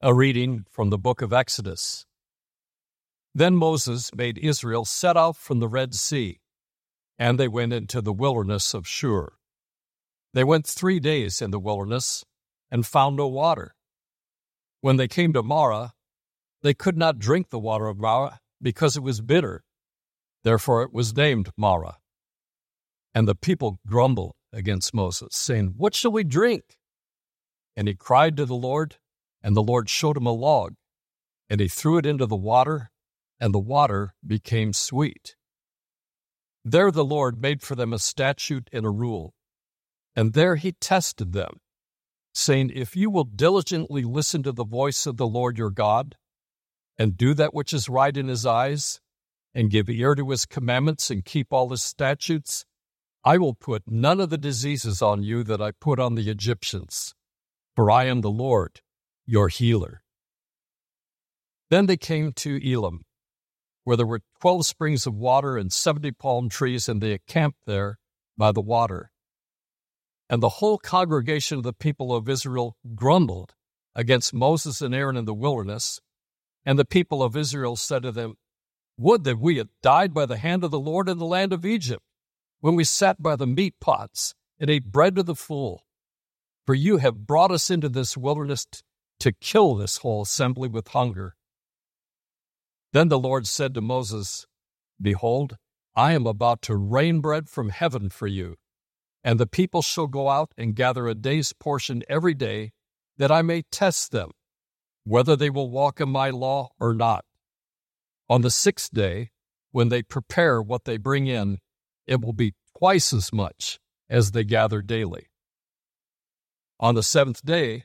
A reading from the book of Exodus. Then Moses made Israel set out from the Red Sea, and they went into the wilderness of Shur. They went three days in the wilderness and found no water. When they came to Marah, they could not drink the water of Marah because it was bitter. Therefore it was named Marah. And the people grumbled against Moses, saying, What shall we drink? And he cried to the Lord and the Lord showed him a log, and he threw it into the water, and the water became sweet. There the Lord made for them a statute and a rule, and there he tested them, saying, If you will diligently listen to the voice of the Lord your God, and do that which is right in his eyes, and give ear to his commandments, and keep all his statutes, I will put none of the diseases on you that I put on the Egyptians, for I am the Lord your healer. Then they came to Elim, where there were twelve springs of water and seventy palm trees, and they camped there by the water. And the whole congregation of the people of Israel grumbled against Moses and Aaron in the wilderness. And the people of Israel said to them, Would that we had died by the hand of the Lord in the land of Egypt, when we sat by the meat pots and ate bread to the full. For you have brought us into this wilderness to kill this whole assembly with hunger. Then the Lord said to Moses, Behold, I am about to rain bread from heaven for you, and the people shall go out and gather a day's portion every day, that I may test them, whether they will walk in my law or not. On the sixth day, when they prepare what they bring in, it will be twice as much as they gather daily. On the seventh day,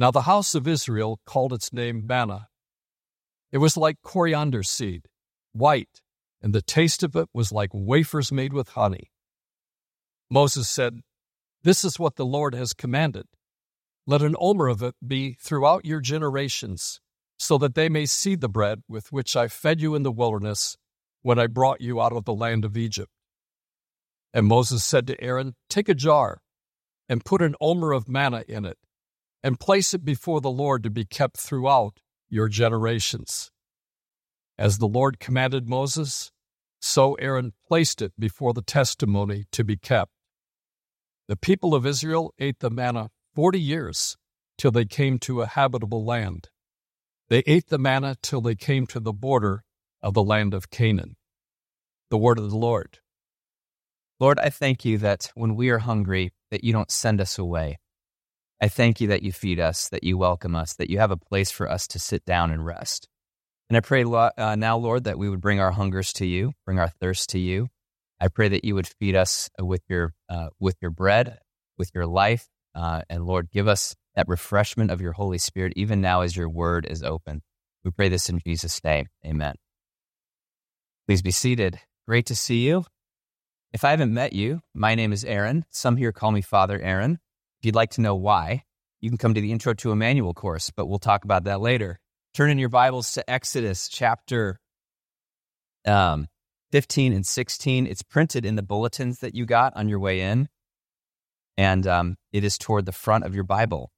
Now the house of Israel called its name manna. It was like coriander seed, white, and the taste of it was like wafers made with honey. Moses said, This is what the Lord has commanded. Let an omer of it be throughout your generations, so that they may see the bread with which I fed you in the wilderness when I brought you out of the land of Egypt. And Moses said to Aaron, Take a jar and put an omer of manna in it and place it before the Lord to be kept throughout your generations. As the Lord commanded Moses, so Aaron placed it before the testimony to be kept. The people of Israel ate the manna forty years till they came to a habitable land. They ate the manna till they came to the border of the land of Canaan. The word of the Lord. Lord, I thank you that when we are hungry, that you don't send us away, I thank you that you feed us, that you welcome us, that you have a place for us to sit down and rest. And I pray uh, now, Lord, that we would bring our hungers to you, bring our thirst to you. I pray that you would feed us with your uh, with your bread, with your life, uh, and Lord, give us that refreshment of your Holy Spirit, even now as your word is open. We pray this in Jesus' name. Amen. Please be seated. Great to see you. If I haven't met you, my name is Aaron. Some here call me Father Aaron. If you'd like to know why, you can come to the Intro to Immanuel course, but we'll talk about that later. Turn in your Bibles to Exodus chapter um, 15 and 16. It's printed in the bulletins that you got on your way in, and um, it is toward the front of your Bible.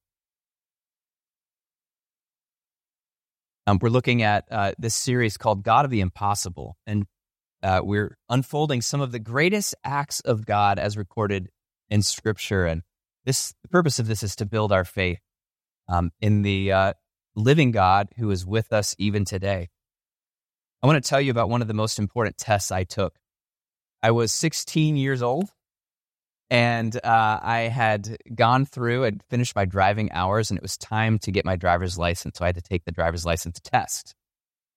Um, we're looking at uh, this series called God of the Impossible, and uh, we're unfolding some of the greatest acts of God as recorded in Scripture. And this the purpose of this is to build our faith um, in the uh, living God who is with us even today. I want to tell you about one of the most important tests I took. I was 16 years old, and uh, I had gone through and finished my driving hours, and it was time to get my driver's license. So I had to take the driver's license test.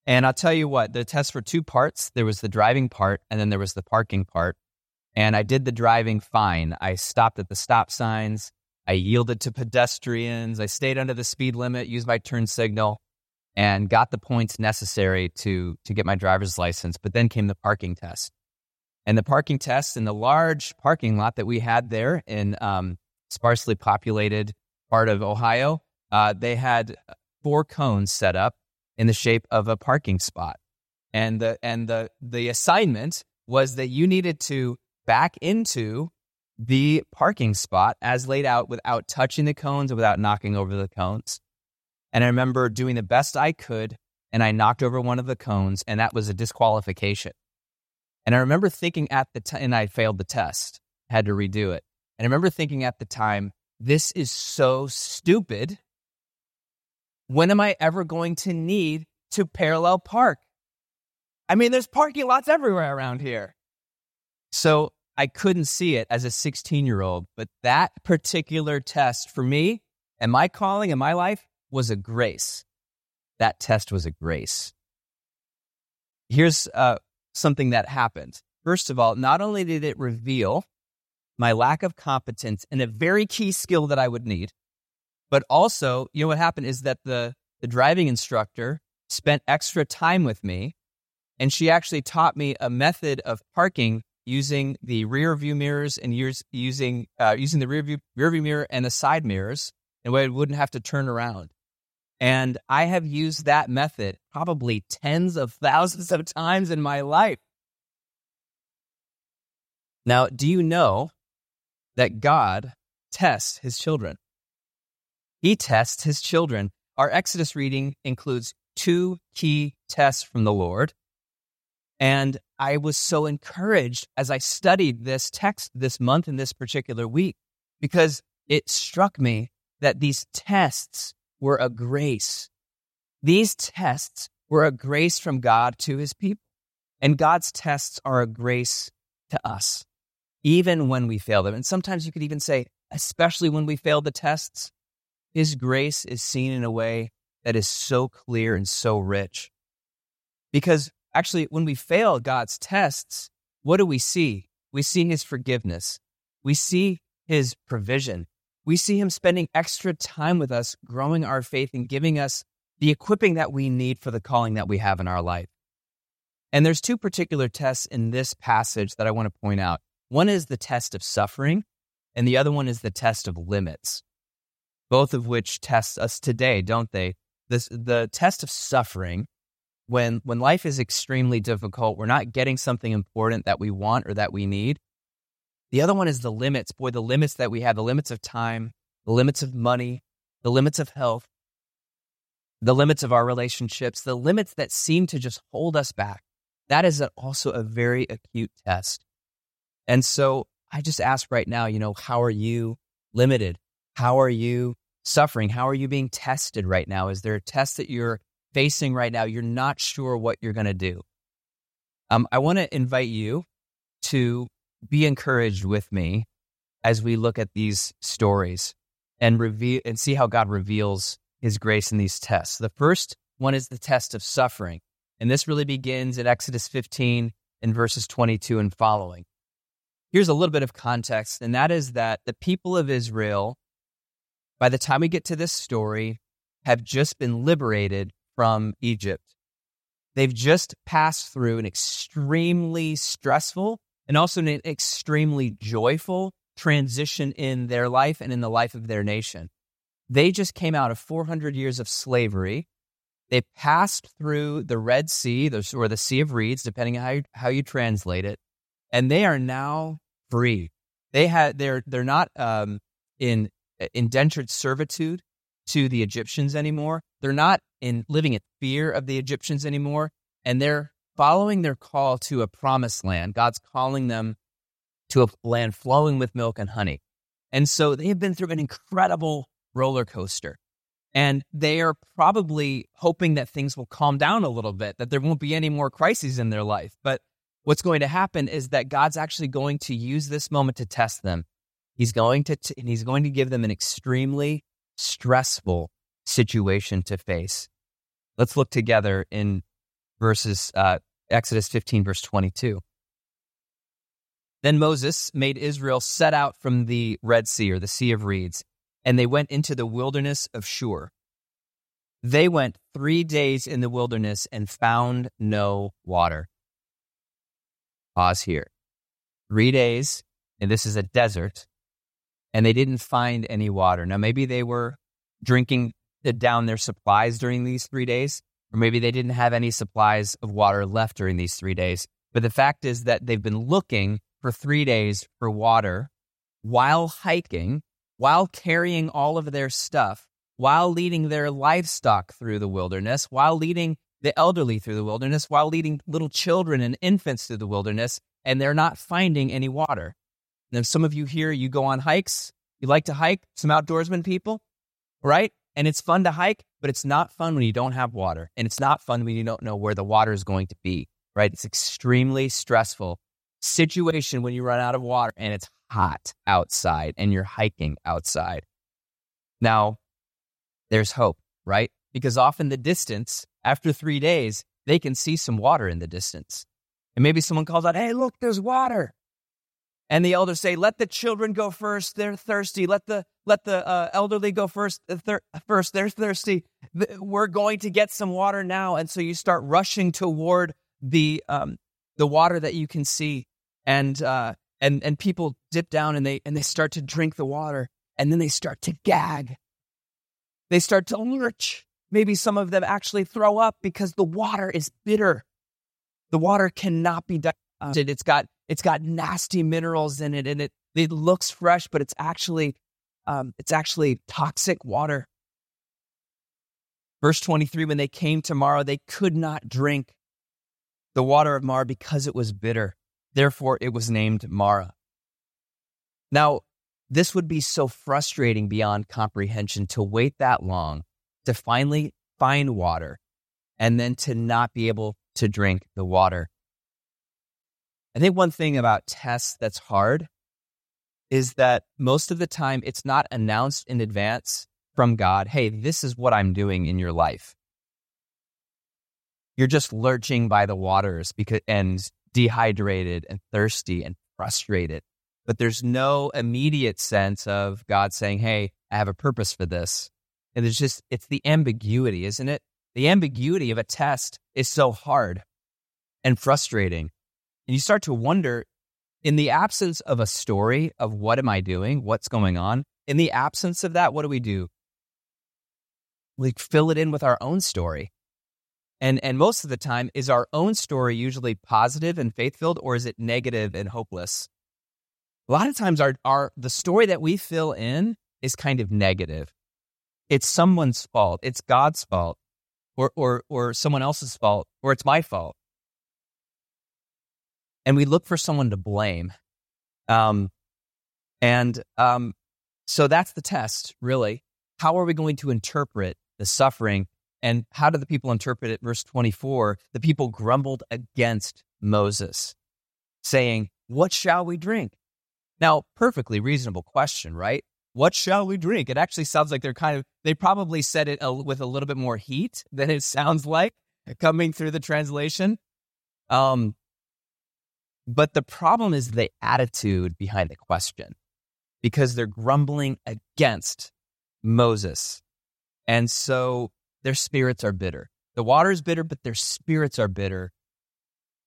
And I'll tell you what, the test were two parts. There was the driving part, and then there was the parking part and I did the driving fine. I stopped at the stop signs. I yielded to pedestrians. I stayed under the speed limit, used my turn signal. and got the points necessary to to get my driver's license. But then came the parking test, and the parking test in the large parking lot that we had there in um, sparsely populated part of Ohio, uh, they had four cones set up in the shape of a parking spot, and the and the the assignment was that you needed to back into the parking spot as laid out without touching the cones and without knocking over the cones. And I remember doing the best I could, and I knocked over one of the cones, and that was a disqualification. And I remember thinking at the time, and I failed the test, had to redo it. And I remember thinking at the time, this is so stupid. When am I ever going to need to parallel park? I mean, there's parking lots everywhere around here. So I couldn't see it as a 16 year old, but that particular test for me and my calling and my life was a grace. That test was a grace. Here's uh, something that happened. First of all, not only did it reveal my lack of competence in a very key skill that I would need, but also, you know, what happened is that the, the driving instructor spent extra time with me and she actually taught me a method of parking using the rear view mirrors and using uh, using the rear view, rear view mirror and the side mirrors in a way I wouldn't have to turn around. And I have used that method probably tens of thousands of times in my life. Now, do you know that God tests his children? He tests his children. Our Exodus reading includes two key tests from the Lord. And I was so encouraged as I studied this text this month and this particular week because it struck me that these tests were a grace. These tests were a grace from God to his people. And God's tests are a grace to us, even when we fail them. And sometimes you could even say, especially when we fail the tests, his grace is seen in a way that is so clear and so rich. Because actually, when we fail God's tests, what do we see? We see his forgiveness. We see his provision we see him spending extra time with us, growing our faith and giving us the equipping that we need for the calling that we have in our life. And there's two particular tests in this passage that I want to point out. One is the test of suffering, and the other one is the test of limits, both of which test us today, don't they? This, the test of suffering, when, when life is extremely difficult, we're not getting something important that we want or that we need, the other one is the limits. Boy, the limits that we have the limits of time, the limits of money, the limits of health, the limits of our relationships, the limits that seem to just hold us back. That is also a very acute test. And so I just ask right now, you know, how are you limited? How are you suffering? How are you being tested right now? Is there a test that you're facing right now? You're not sure what you're going to do. Um, I want to invite you to be encouraged with me as we look at these stories and reveal and see how God reveals his grace in these tests. The first one is the test of suffering. And this really begins in Exodus 15 in verses 22 and following. Here's a little bit of context, and that is that the people of Israel, by the time we get to this story, have just been liberated from Egypt. They've just passed through an extremely stressful and also an extremely joyful transition in their life and in the life of their nation. They just came out of 400 years of slavery. They passed through the Red Sea, or the Sea of Reeds, depending on how you, how you translate it, and they are now free. They had they're they're not um, in indentured servitude to the Egyptians anymore. They're not in living in fear of the Egyptians anymore, and they're following their call to a promised land. God's calling them to a land flowing with milk and honey. And so they have been through an incredible roller coaster. And they are probably hoping that things will calm down a little bit, that there won't be any more crises in their life. But what's going to happen is that God's actually going to use this moment to test them. He's going to, t- and he's going to give them an extremely stressful situation to face. Let's look together in verses uh, Exodus 15, verse 22. Then Moses made Israel set out from the Red Sea or the Sea of Reeds, and they went into the wilderness of Shur. They went three days in the wilderness and found no water. Pause here. Three days, and this is a desert, and they didn't find any water. Now, maybe they were drinking down their supplies during these three days, or maybe they didn't have any supplies of water left during these three days. But the fact is that they've been looking for three days for water while hiking, while carrying all of their stuff, while leading their livestock through the wilderness, while leading the elderly through the wilderness, while leading little children and infants through the wilderness, and they're not finding any water. And some of you here, you go on hikes, you like to hike, some outdoorsman people, right? And it's fun to hike, but it's not fun when you don't have water. And it's not fun when you don't know where the water is going to be, right? It's extremely stressful situation when you run out of water and it's hot outside and you're hiking outside. Now, there's hope, right? Because often the distance, after three days, they can see some water in the distance. And maybe someone calls out, Hey, look, there's water. And the elders say, Let the children go first. They're thirsty. Let the let the uh, elderly go first. Uh, thir- first, they're thirsty. We're going to get some water now. And so you start rushing toward the um, the water that you can see, and uh, and and people dip down and they and they start to drink the water, and then they start to gag. They start to lurch. Maybe some of them actually throw up because the water is bitter. The water cannot be digested. It's got it's got nasty minerals in it, and it it looks fresh, but it's actually um, it's actually toxic water. Verse 23 When they came to Marah, they could not drink the water of Marah because it was bitter. Therefore, it was named Marah. Now, this would be so frustrating beyond comprehension to wait that long to finally find water and then to not be able to drink the water. I think one thing about tests that's hard is that most of the time it's not announced in advance from God, hey, this is what I'm doing in your life. You're just lurching by the waters because and dehydrated and thirsty and frustrated. But there's no immediate sense of God saying, Hey, I have a purpose for this. And there's just it's the ambiguity, isn't it? The ambiguity of a test is so hard and frustrating and you start to wonder in the absence of a story of what am I doing? What's going on? In the absence of that, what do we do? We fill it in with our own story. And, and most of the time, is our own story usually positive and faith filled, or is it negative and hopeless? A lot of times, our, our, the story that we fill in is kind of negative. It's someone's fault, it's God's fault, or, or, or someone else's fault, or it's my fault and we look for someone to blame. Um, and um, so that's the test, really. How are we going to interpret the suffering? And how do the people interpret it? Verse 24 the people grumbled against Moses, saying, What shall we drink? Now, perfectly reasonable question, right? What shall we drink? It actually sounds like they're kind of, they probably said it with a little bit more heat than it sounds like coming through the translation. Um, but the problem is the attitude behind the question because they're grumbling against Moses. And so their spirits are bitter. The water is bitter, but their spirits are bitter.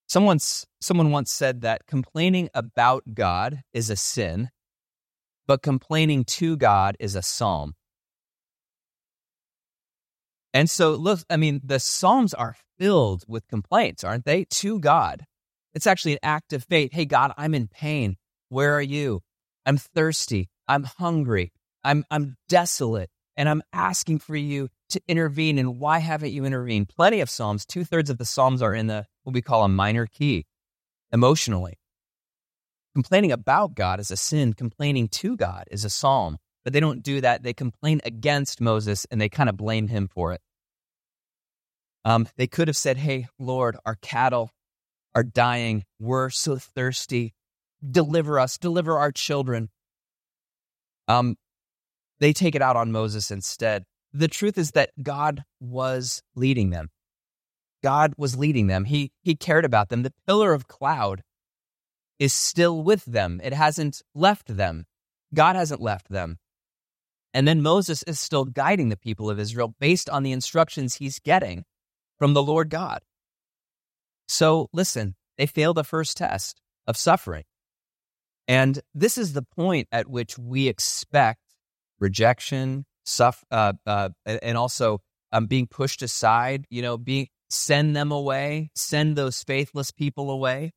Someone's, someone once said that complaining about God is a sin, but complaining to God is a psalm. And so, look, I mean, the Psalms are filled with complaints, aren't they, to God? It's actually an act of faith. Hey, God, I'm in pain. Where are you? I'm thirsty. I'm hungry. I'm, I'm desolate. And I'm asking for you to intervene. And why haven't you intervened? Plenty of Psalms, two thirds of the Psalms are in the what we call a minor key emotionally. Complaining about God is a sin, complaining to God is a psalm. But they don't do that. They complain against Moses and they kind of blame him for it. Um, they could have said, Hey, Lord, our cattle are dying. We're so thirsty. Deliver us, deliver our children. Um, they take it out on Moses instead. The truth is that God was leading them. God was leading them. He, he cared about them. The pillar of cloud is still with them. It hasn't left them. God hasn't left them. And then Moses is still guiding the people of Israel based on the instructions he's getting from the Lord God. So listen, they fail the first test of suffering. And this is the point at which we expect rejection, uh, uh, and also um, being pushed aside, you know, being send them away, send those faithless people away.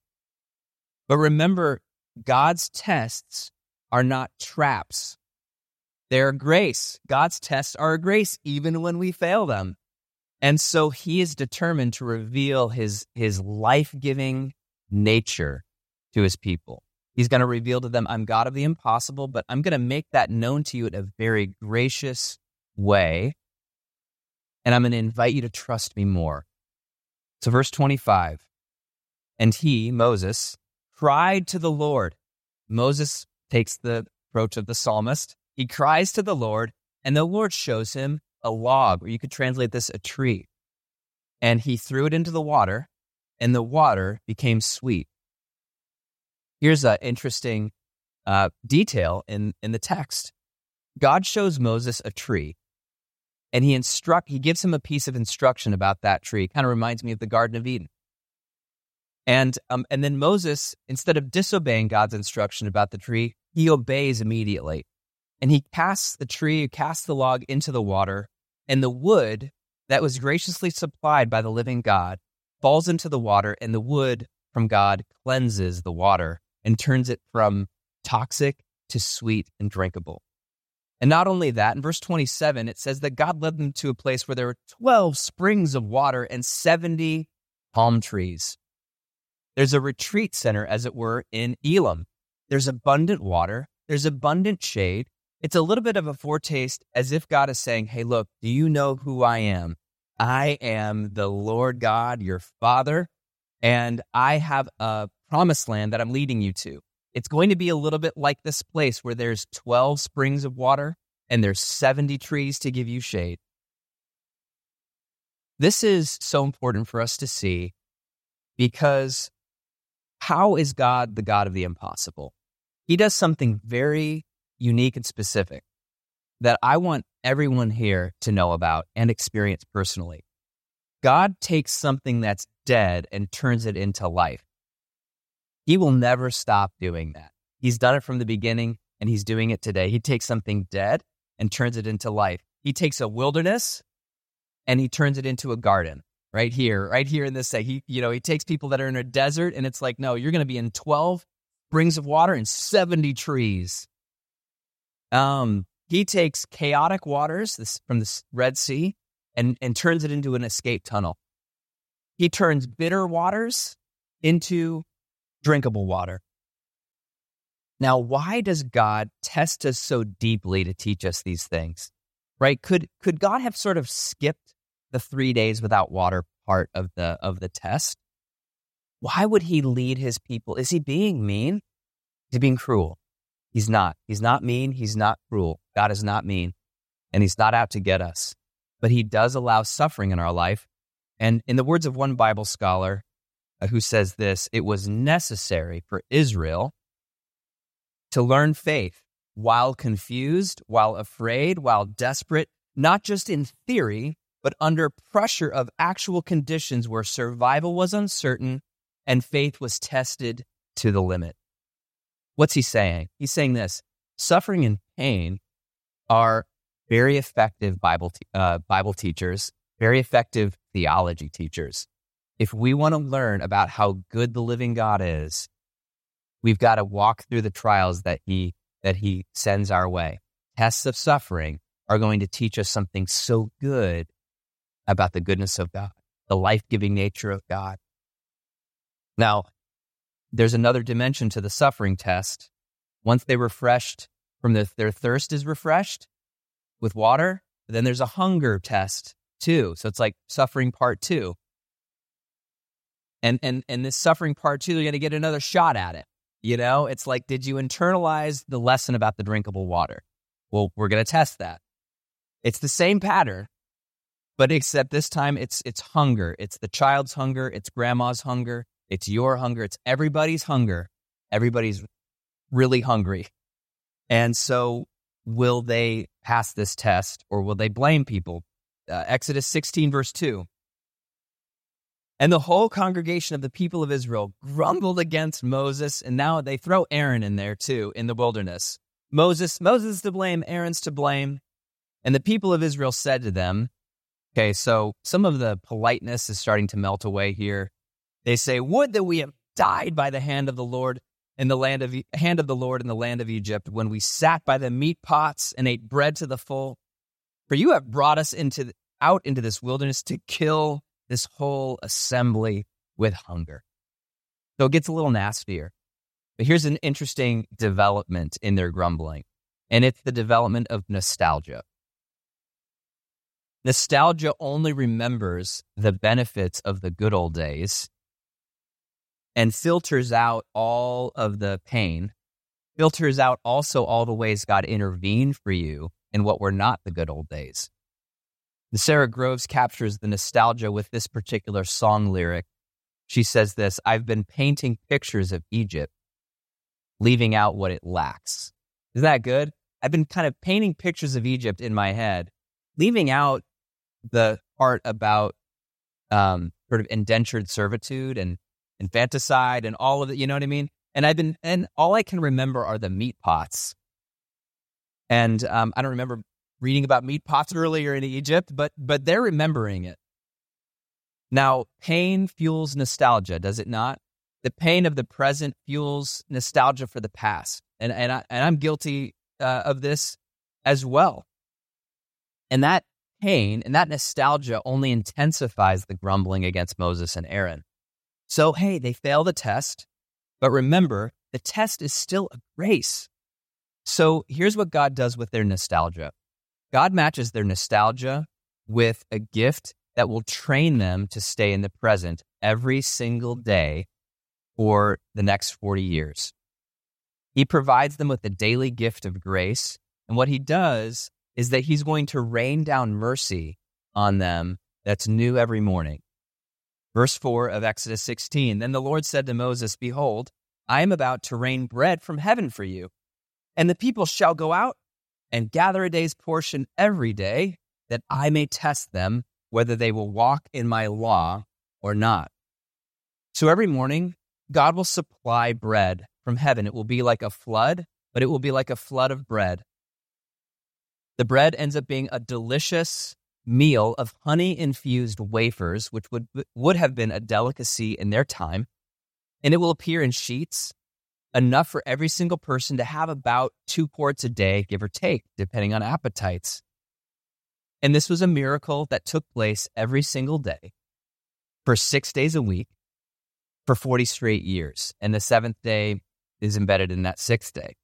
But remember, God's tests are not traps. They're grace. God's tests are a grace, even when we fail them. And so he is determined to reveal his, his life giving nature to his people. He's going to reveal to them, I'm God of the impossible, but I'm going to make that known to you in a very gracious way. And I'm going to invite you to trust me more. So, verse 25 And he, Moses, cried to the Lord. Moses takes the approach of the psalmist. He cries to the Lord, and the Lord shows him a log, or you could translate this a tree. And he threw it into the water, and the water became sweet. Here's an interesting uh, detail in, in the text. God shows Moses a tree, and he instruct he gives him a piece of instruction about that tree. Kind of reminds me of the Garden of Eden. And um, and then Moses, instead of disobeying God's instruction about the tree, he obeys immediately, and he casts the tree, casts the log into the water, and the wood that was graciously supplied by the living God falls into the water, and the wood from God cleanses the water and turns it from toxic to sweet and drinkable. And not only that, in verse 27, it says that God led them to a place where there were 12 springs of water and 70 palm trees. There's a retreat center, as it were, in Elim. There's abundant water, there's abundant shade. It's a little bit of a foretaste as if God is saying, Hey, look, do you know who I am? I am the Lord God, your Father, and I have a promised land that I'm leading you to. It's going to be a little bit like this place where there's 12 springs of water and there's 70 trees to give you shade. This is so important for us to see because how is God the God of the impossible? He does something very unique and specific that I want everyone here to know about and experience personally. God takes something that's dead and turns it into life. He will never stop doing that. He's done it from the beginning and he's doing it today. He takes something dead and turns it into life. He takes a wilderness and he turns it into a garden right here, right here in this day. He, you know, he takes people that are in a desert and it's like, no, you're going to be in 12 springs of water and 70 trees. Um, he takes chaotic waters this, from the Red Sea and, and turns it into an escape tunnel. He turns bitter waters into drinkable water. Now, why does God test us so deeply to teach us these things? Right? Could could God have sort of skipped the 3 days without water part of the of the test? Why would he lead his people? Is he being mean? Is he being cruel? He's not. He's not mean, he's not cruel. God is not mean, and he's not out to get us. But he does allow suffering in our life. And in the words of one Bible scholar, uh, who says this it was necessary for Israel to learn faith while confused, while afraid, while desperate, not just in theory, but under pressure of actual conditions where survival was uncertain and faith was tested to the limit. What's he saying? He's saying this suffering and pain are very effective Bible, te- uh, Bible teachers, very effective theology teachers if we want to learn about how good the living God is, we've got to walk through the trials that he that he sends our way. Tests of suffering are going to teach us something so good about the goodness of God, the life-giving nature of God. Now, there's another dimension to the suffering test. Once they refreshed from the, their thirst is refreshed with water, then there's a hunger test too. So it's like suffering part two and and and this suffering part two, going to get another shot at it. You know, it's like, did you internalize the lesson about the drinkable water? Well, we're to test that. It's the same pattern, but except this time it's it's hunger. It's the child's hunger. It's grandma's hunger. It's your hunger. It's everybody's hunger. Everybody's really hungry, and so will they pass this test or will they blame people? Uh, Exodus 16, verse 2. And the whole congregation of the people of Israel grumbled against Moses, and now they throw Aaron in there too in the wilderness. Moses, Moses to blame, Aaron's to blame. And the people of Israel said to them, Okay, so some of the politeness is starting to melt away here. They say, Would that we have died by the hand of the Lord in the land of hand of the Lord in the land of Egypt when we sat by the meat pots and ate bread to the full. For you have brought us into out into this wilderness to kill this whole assembly with hunger. So it gets a little nastier. But here's an interesting development in their grumbling, and it's the development of nostalgia. Nostalgia only remembers the benefits of the good old days and filters out all of the pain, filters out also all the ways God intervened for you in what were not the good old days. The Sara Groves captures the nostalgia with this particular song lyric. She says this I've been painting pictures of Egypt, leaving out what it lacks. Is that good? I've been kind of painting pictures of Egypt in my head, leaving out the part about um, sort of indentured servitude and infanticide and all of it. You know what I mean? And I've been, and all I can remember are the meat pots. And um, I don't remember reading about meat pots earlier in Egypt, but but they're remembering it. Now, pain fuels nostalgia, does it not? The pain of the present fuels nostalgia for the past, and and, I, and I'm guilty uh, of this as well. And that pain and that nostalgia only intensifies the grumbling against Moses and Aaron. So, hey, they fail the test, but remember, the test is still a grace. So, here's what God does with their nostalgia God matches their nostalgia with a gift that will train them to stay in the present every single day for the next 40 years. He provides them with a daily gift of grace. And what he does is that he's going to rain down mercy on them that's new every morning. Verse 4 of Exodus 16 Then the Lord said to Moses, Behold, I am about to rain bread from heaven for you, and the people shall go out and gather a day's portion every day, that I may test them whether they will walk in my law or not. So every morning, God will supply bread from heaven. It will be like a flood, but it will be like a flood of bread. The bread ends up being a delicious meal of honey infused wafers, which would, would have been a delicacy in their time. And it will appear in sheets, enough for every single person to have about two quarts a day, give or take, depending on appetites. And this was a miracle that took place every single day for six days a week for 40 straight years. And the seventh day is embedded in that sixth day.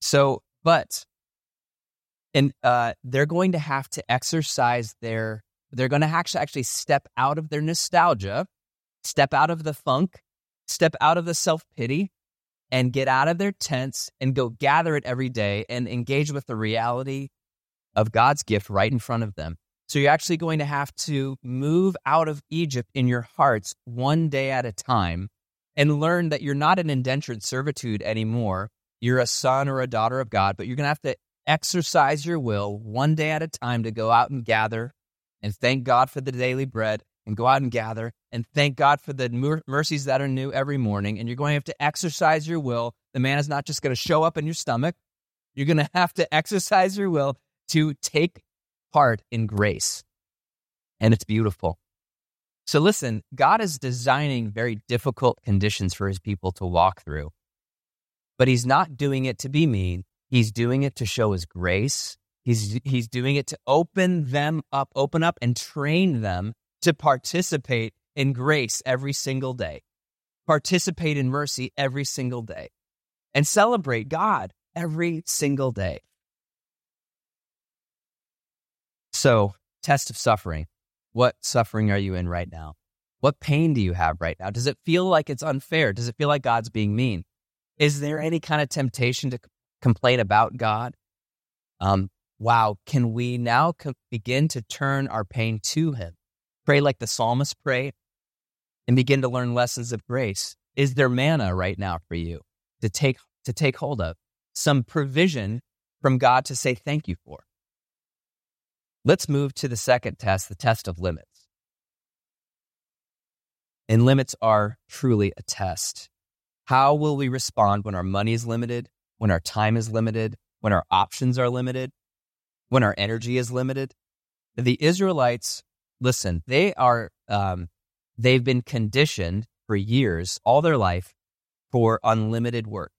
So, but and uh, they're going to have to exercise their they're going to actually actually step out of their nostalgia step out of the funk step out of the self-pity and get out of their tents and go gather it every day and engage with the reality of god's gift right in front of them. So you're actually going to have to move out of egypt in your hearts one day at a time and learn that you're not an indentured servitude anymore. You're a son or a daughter of god but you're going to have to exercise your will one day at a time to go out and gather and thank God for the daily bread and go out and gather and thank God for the mercies that are new every morning. And you're going to have to exercise your will. The man is not just going to show up in your stomach. You're going to have to exercise your will to take part in grace. And it's beautiful. So listen, God is designing very difficult conditions for his people to walk through, but he's not doing it to be mean. He's doing it to show his grace. He's, he's doing it to open them up, open up and train them to participate in grace every single day, participate in mercy every single day, and celebrate God every single day. So, test of suffering. What suffering are you in right now? What pain do you have right now? Does it feel like it's unfair? Does it feel like God's being mean? Is there any kind of temptation to complain about God. Um, wow, can we now begin to turn our pain to Him? Pray like the psalmist prayed and begin to learn lessons of grace. Is there manna right now for you to take to take hold of? Some provision from God to say thank you for. Let's move to the second test, the test of limits. And limits are truly a test. How will we respond when our money is limited, when our time is limited, when our options are limited, when our energy is limited? The Israelites, listen, they are, um, they've been conditioned for years, all their life, for unlimited work.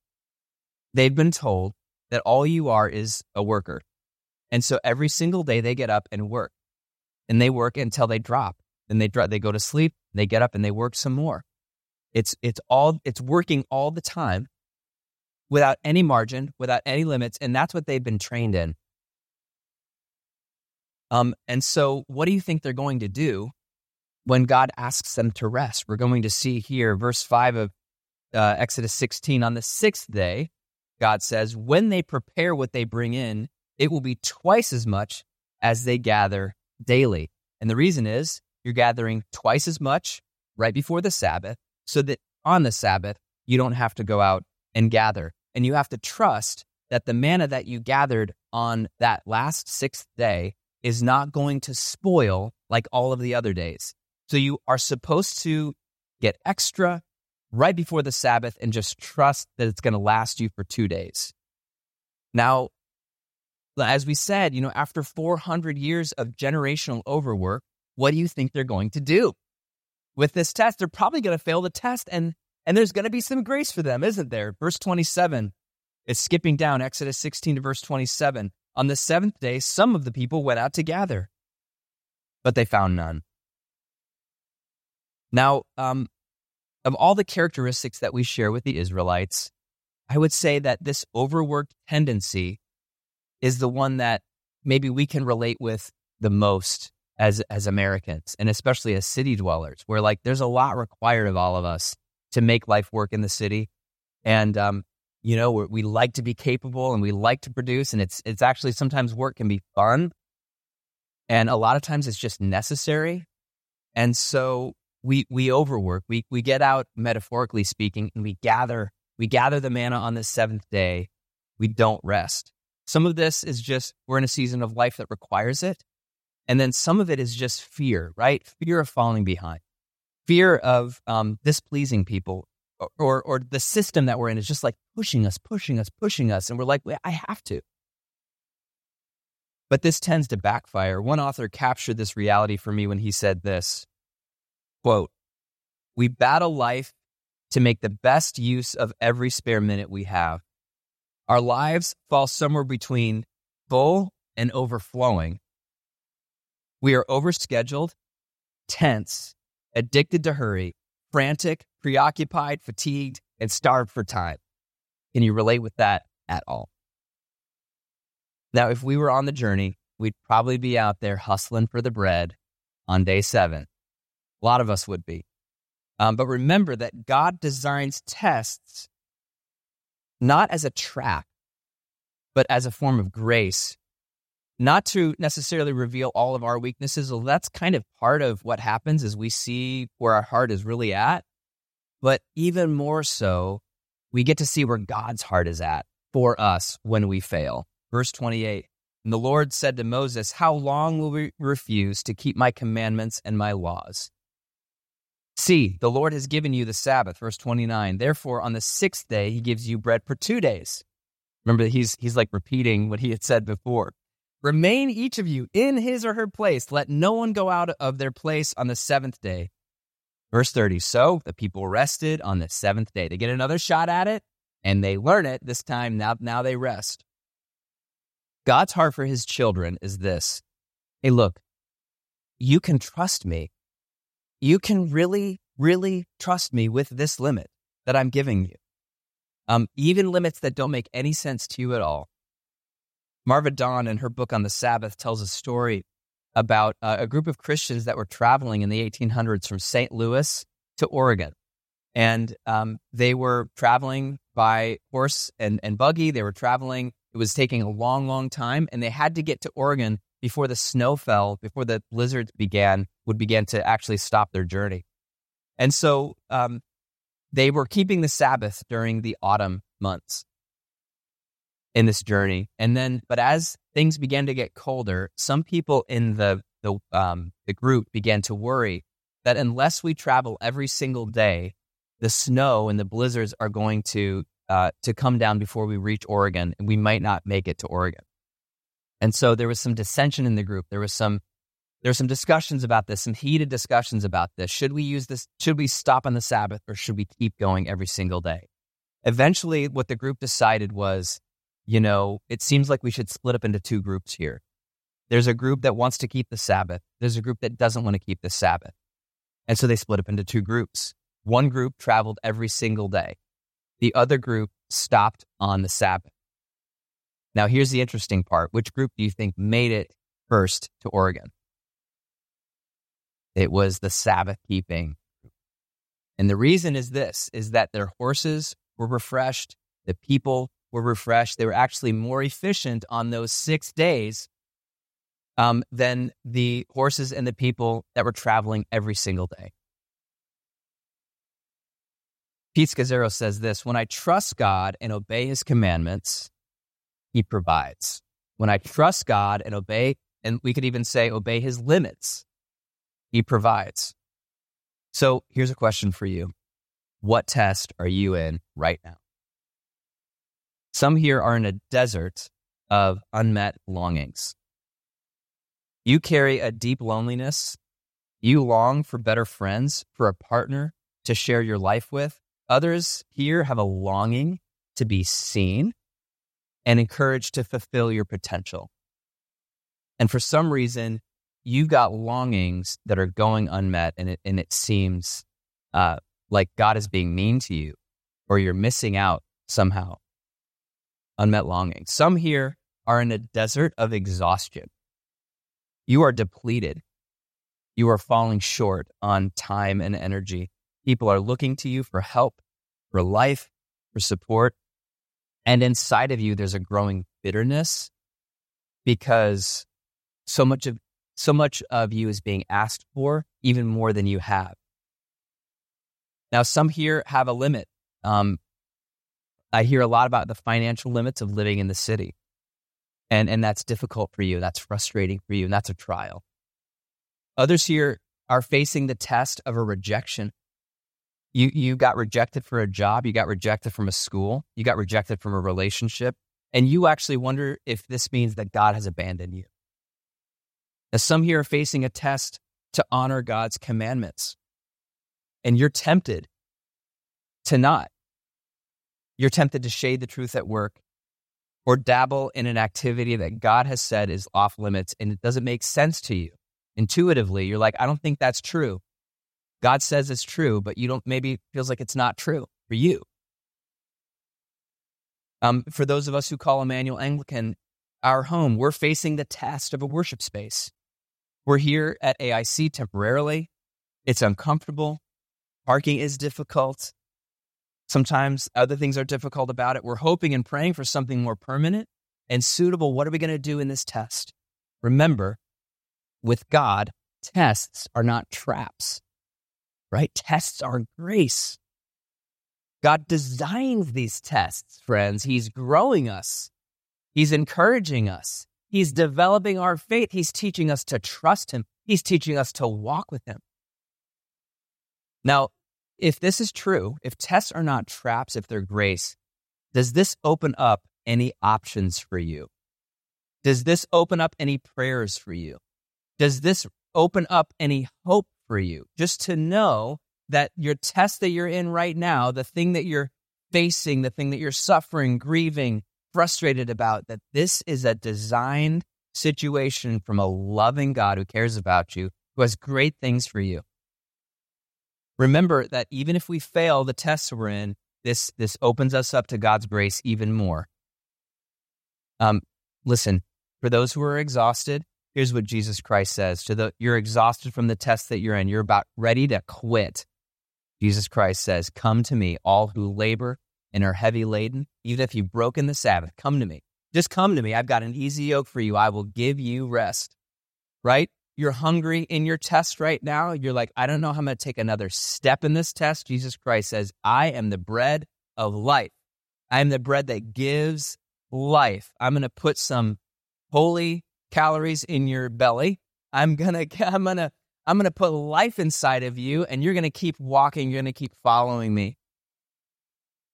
They've been told that all you are is a worker. And so every single day they get up and work. And they work until they drop. Then they drop, they go to sleep, they get up and they work some more. It's it's all it's working all the time without any margin, without any limits, and that's what they've been trained in. Um, and so what do you think they're going to do when God asks them to rest? We're going to see here, verse 5 of uh, Exodus 16. On the sixth day, God says, when they prepare what they bring in, it will be twice as much as they gather daily. And the reason is you're gathering twice as much right before the Sabbath so that on the Sabbath, you don't have to go out and gather. And you have to trust that the manna that you gathered on that last sixth day is not going to spoil like all of the other days. So you are supposed to get extra right before the Sabbath and just trust that it's going to last you for two days. Now, as we said, you know, after 400 years of generational overwork, what do you think they're going to do with this test? They're probably going to fail the test, and and there's going to be some grace for them, isn't there? Verse 27 is skipping down Exodus 16 to verse 27. On the seventh day, some of the people went out to gather, but they found none. Now, um, of all the characteristics that we share with the Israelites, I would say that this overworked tendency is the one that maybe we can relate with the most as as Americans and especially as city dwellers where like there's a lot required of all of us to make life work in the city and um you know we like to be capable and we like to produce and it's it's actually sometimes work can be fun and a lot of times it's just necessary and so we we overwork. We we get out metaphorically speaking and we gather we gather the manna on the seventh day. We don't rest. Some of this is just we're in a season of life that requires it. And then some of it is just fear, right? Fear of falling behind, fear of um, displeasing people, or, or, or the system that we're in is just like pushing us, pushing us, pushing us, and we're like, I have to. But this tends to backfire. One author captured this reality for me when he said this Quote, we battle life to make the best use of every spare minute we have. Our lives fall somewhere between full and overflowing. We are overscheduled, tense, addicted to hurry, frantic, preoccupied, fatigued, and starved for time. Can you relate with that at all? Now, if we were on the journey, we'd probably be out there hustling for the bread on day seven. A lot of us would be. Um, but remember that God designs tests not as a trap, but as a form of grace, not to necessarily reveal all of our weaknesses. Well, that's kind of part of what happens is we see where our heart is really at. But even more so, we get to see where God's heart is at for us when we fail. Verse 28 And the Lord said to Moses, How long will we refuse to keep my commandments and my laws? See, the Lord has given you the Sabbath, verse 29. Therefore, on the sixth day, he gives you bread for two days. Remember, he's, he's like repeating what he had said before. Remain each of you in his or her place. Let no one go out of their place on the seventh day. Verse 30. So the people rested on the seventh day. They get another shot at it and they learn it this time. Now, now they rest. God's heart for his children is this Hey, look, you can trust me you can really, really trust me with this limit that I'm giving you. Um, even limits that don't make any sense to you at all. Marva Dawn, in her book on the Sabbath, tells a story about uh, a group of Christians that were traveling in the 1800s from St. Louis to Oregon. And um, they were traveling by horse and, and buggy. They were traveling. It was taking a long, long time. And they had to get to Oregon before the snow fell, before the blizzards began, would begin to actually stop their journey. And so um, they were keeping the Sabbath during the autumn months. In this journey. And then, but as things began to get colder, some people in the the um, the group began to worry that unless we travel every single day, the snow and the blizzards are going to uh, to come down before we reach Oregon, and we might not make it to Oregon. And so there was some dissension in the group. There was some there were some discussions about this, some heated discussions about this. Should we use this? Should we stop on the Sabbath, or should we keep going every single day? Eventually, what the group decided was, you know, it seems like we should split up into two groups here. There's a group that wants to keep the Sabbath. There's a group that doesn't want to keep the Sabbath. And so they split up into two groups. One group traveled every single day. The other group stopped on the Sabbath. Now, here's the interesting part. Which group do you think made it first to Oregon? It was the Sabbath keeping. And the reason is this is that their horses were refreshed, the people were refreshed. They were actually more efficient on those six days um, than the horses and the people that were traveling every single day. Pete Scazzero says this When I trust God and obey his commandments, he provides. When I trust God and obey, and we could even say obey his limits, he provides. So here's a question for you What test are you in right now? Some here are in a desert of unmet longings. You carry a deep loneliness. You long for better friends, for a partner to share your life with. Others here have a longing to be seen and encouraged to fulfill your potential. And for some reason, you got longings that are going unmet, and it, and it seems uh, like God is being mean to you, or you're missing out somehow. Unmet longing. Some here are in a desert of exhaustion. You are depleted. You are falling short on time and energy. People are looking to you for help, for life, for support. And inside of you, there's a growing bitterness because so much of so much of you is being asked for, even more than you have. Now, some here have a limit. Um, I hear a lot about the financial limits of living in the city. And, and that's difficult for you. That's frustrating for you. And that's a trial. Others here are facing the test of a rejection. You, you got rejected for a job. You got rejected from a school. You got rejected from a relationship. And you actually wonder if this means that God has abandoned you. As some here are facing a test to honor God's commandments, and you're tempted to not. You're tempted to shade the truth at work or dabble in an activity that God has said is off limits and it doesn't make sense to you. Intuitively, you're like, I don't think that's true. God says it's true, but you don't, maybe feels like it's not true for you. Um, for those of us who call Immanuel Anglican our home, we're facing the test of a worship space. We're here at AIC temporarily. It's uncomfortable. Parking is difficult. Sometimes other things are difficult about it. We're hoping and praying for something more permanent and suitable. What are we going to do in this test? Remember, with God, tests are not traps, right? Tests are grace. God designs these tests, friends. He's growing us, He's encouraging us. He's developing our faith. He's teaching us to trust Him. He's teaching us to walk with Him. Now, if this is true, if tests are not traps, if they're grace, does this open up any options for you? Does this open up any prayers for you? Does this open up any hope for you? Just to know that your test that you're in right now, the thing that you're facing, the thing that you're suffering, grieving, frustrated about that this is a designed situation from a loving God who cares about you, who has great things for you. Remember that even if we fail the tests we're in, this, this opens us up to God's grace even more. Um, listen, for those who are exhausted, here's what Jesus Christ says to the you're exhausted from the test that you're in, you're about ready to quit. Jesus Christ says, Come to me, all who labor and are heavy laden, even if you've broken the Sabbath, come to me. Just come to me. I've got an easy yoke for you. I will give you rest. Right? You're hungry in your test right now. You're like, I don't know how I'm going to take another step in this test. Jesus Christ says, I am the bread of life. I am the bread that gives life. I'm going to put some holy calories in your belly. I'm going to, I'm going to, I'm going to put life inside of you and you're going to keep walking. You're going to keep following me.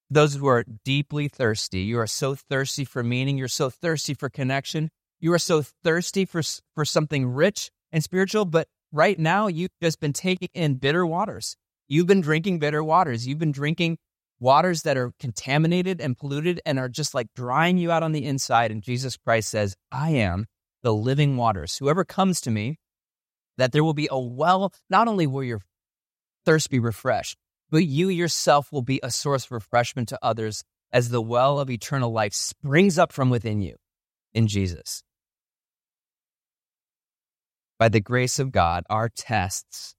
Those who are deeply thirsty, you are so thirsty for meaning. You're so thirsty for connection. You are so thirsty for, for something rich and spiritual, but right now you've just been taking in bitter waters. You've been drinking bitter waters. You've been drinking waters that are contaminated and polluted and are just like drying you out on the inside. And Jesus Christ says, I am the living waters. Whoever comes to me, that there will be a well, not only will your thirst be refreshed, but you yourself will be a source of refreshment to others as the well of eternal life springs up from within you in Jesus. By the grace of God, our tests,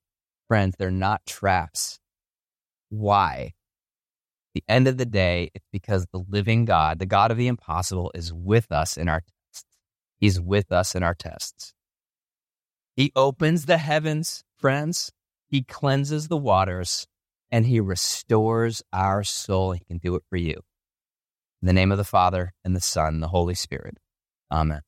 friends, they're not traps. Why? the end of the day, it's because the living God, the God of the impossible, is with us in our tests. He's with us in our tests. He opens the heavens, friends. He cleanses the waters and he restores our soul. He can do it for you. In the name of the Father and the Son and the Holy Spirit. Amen.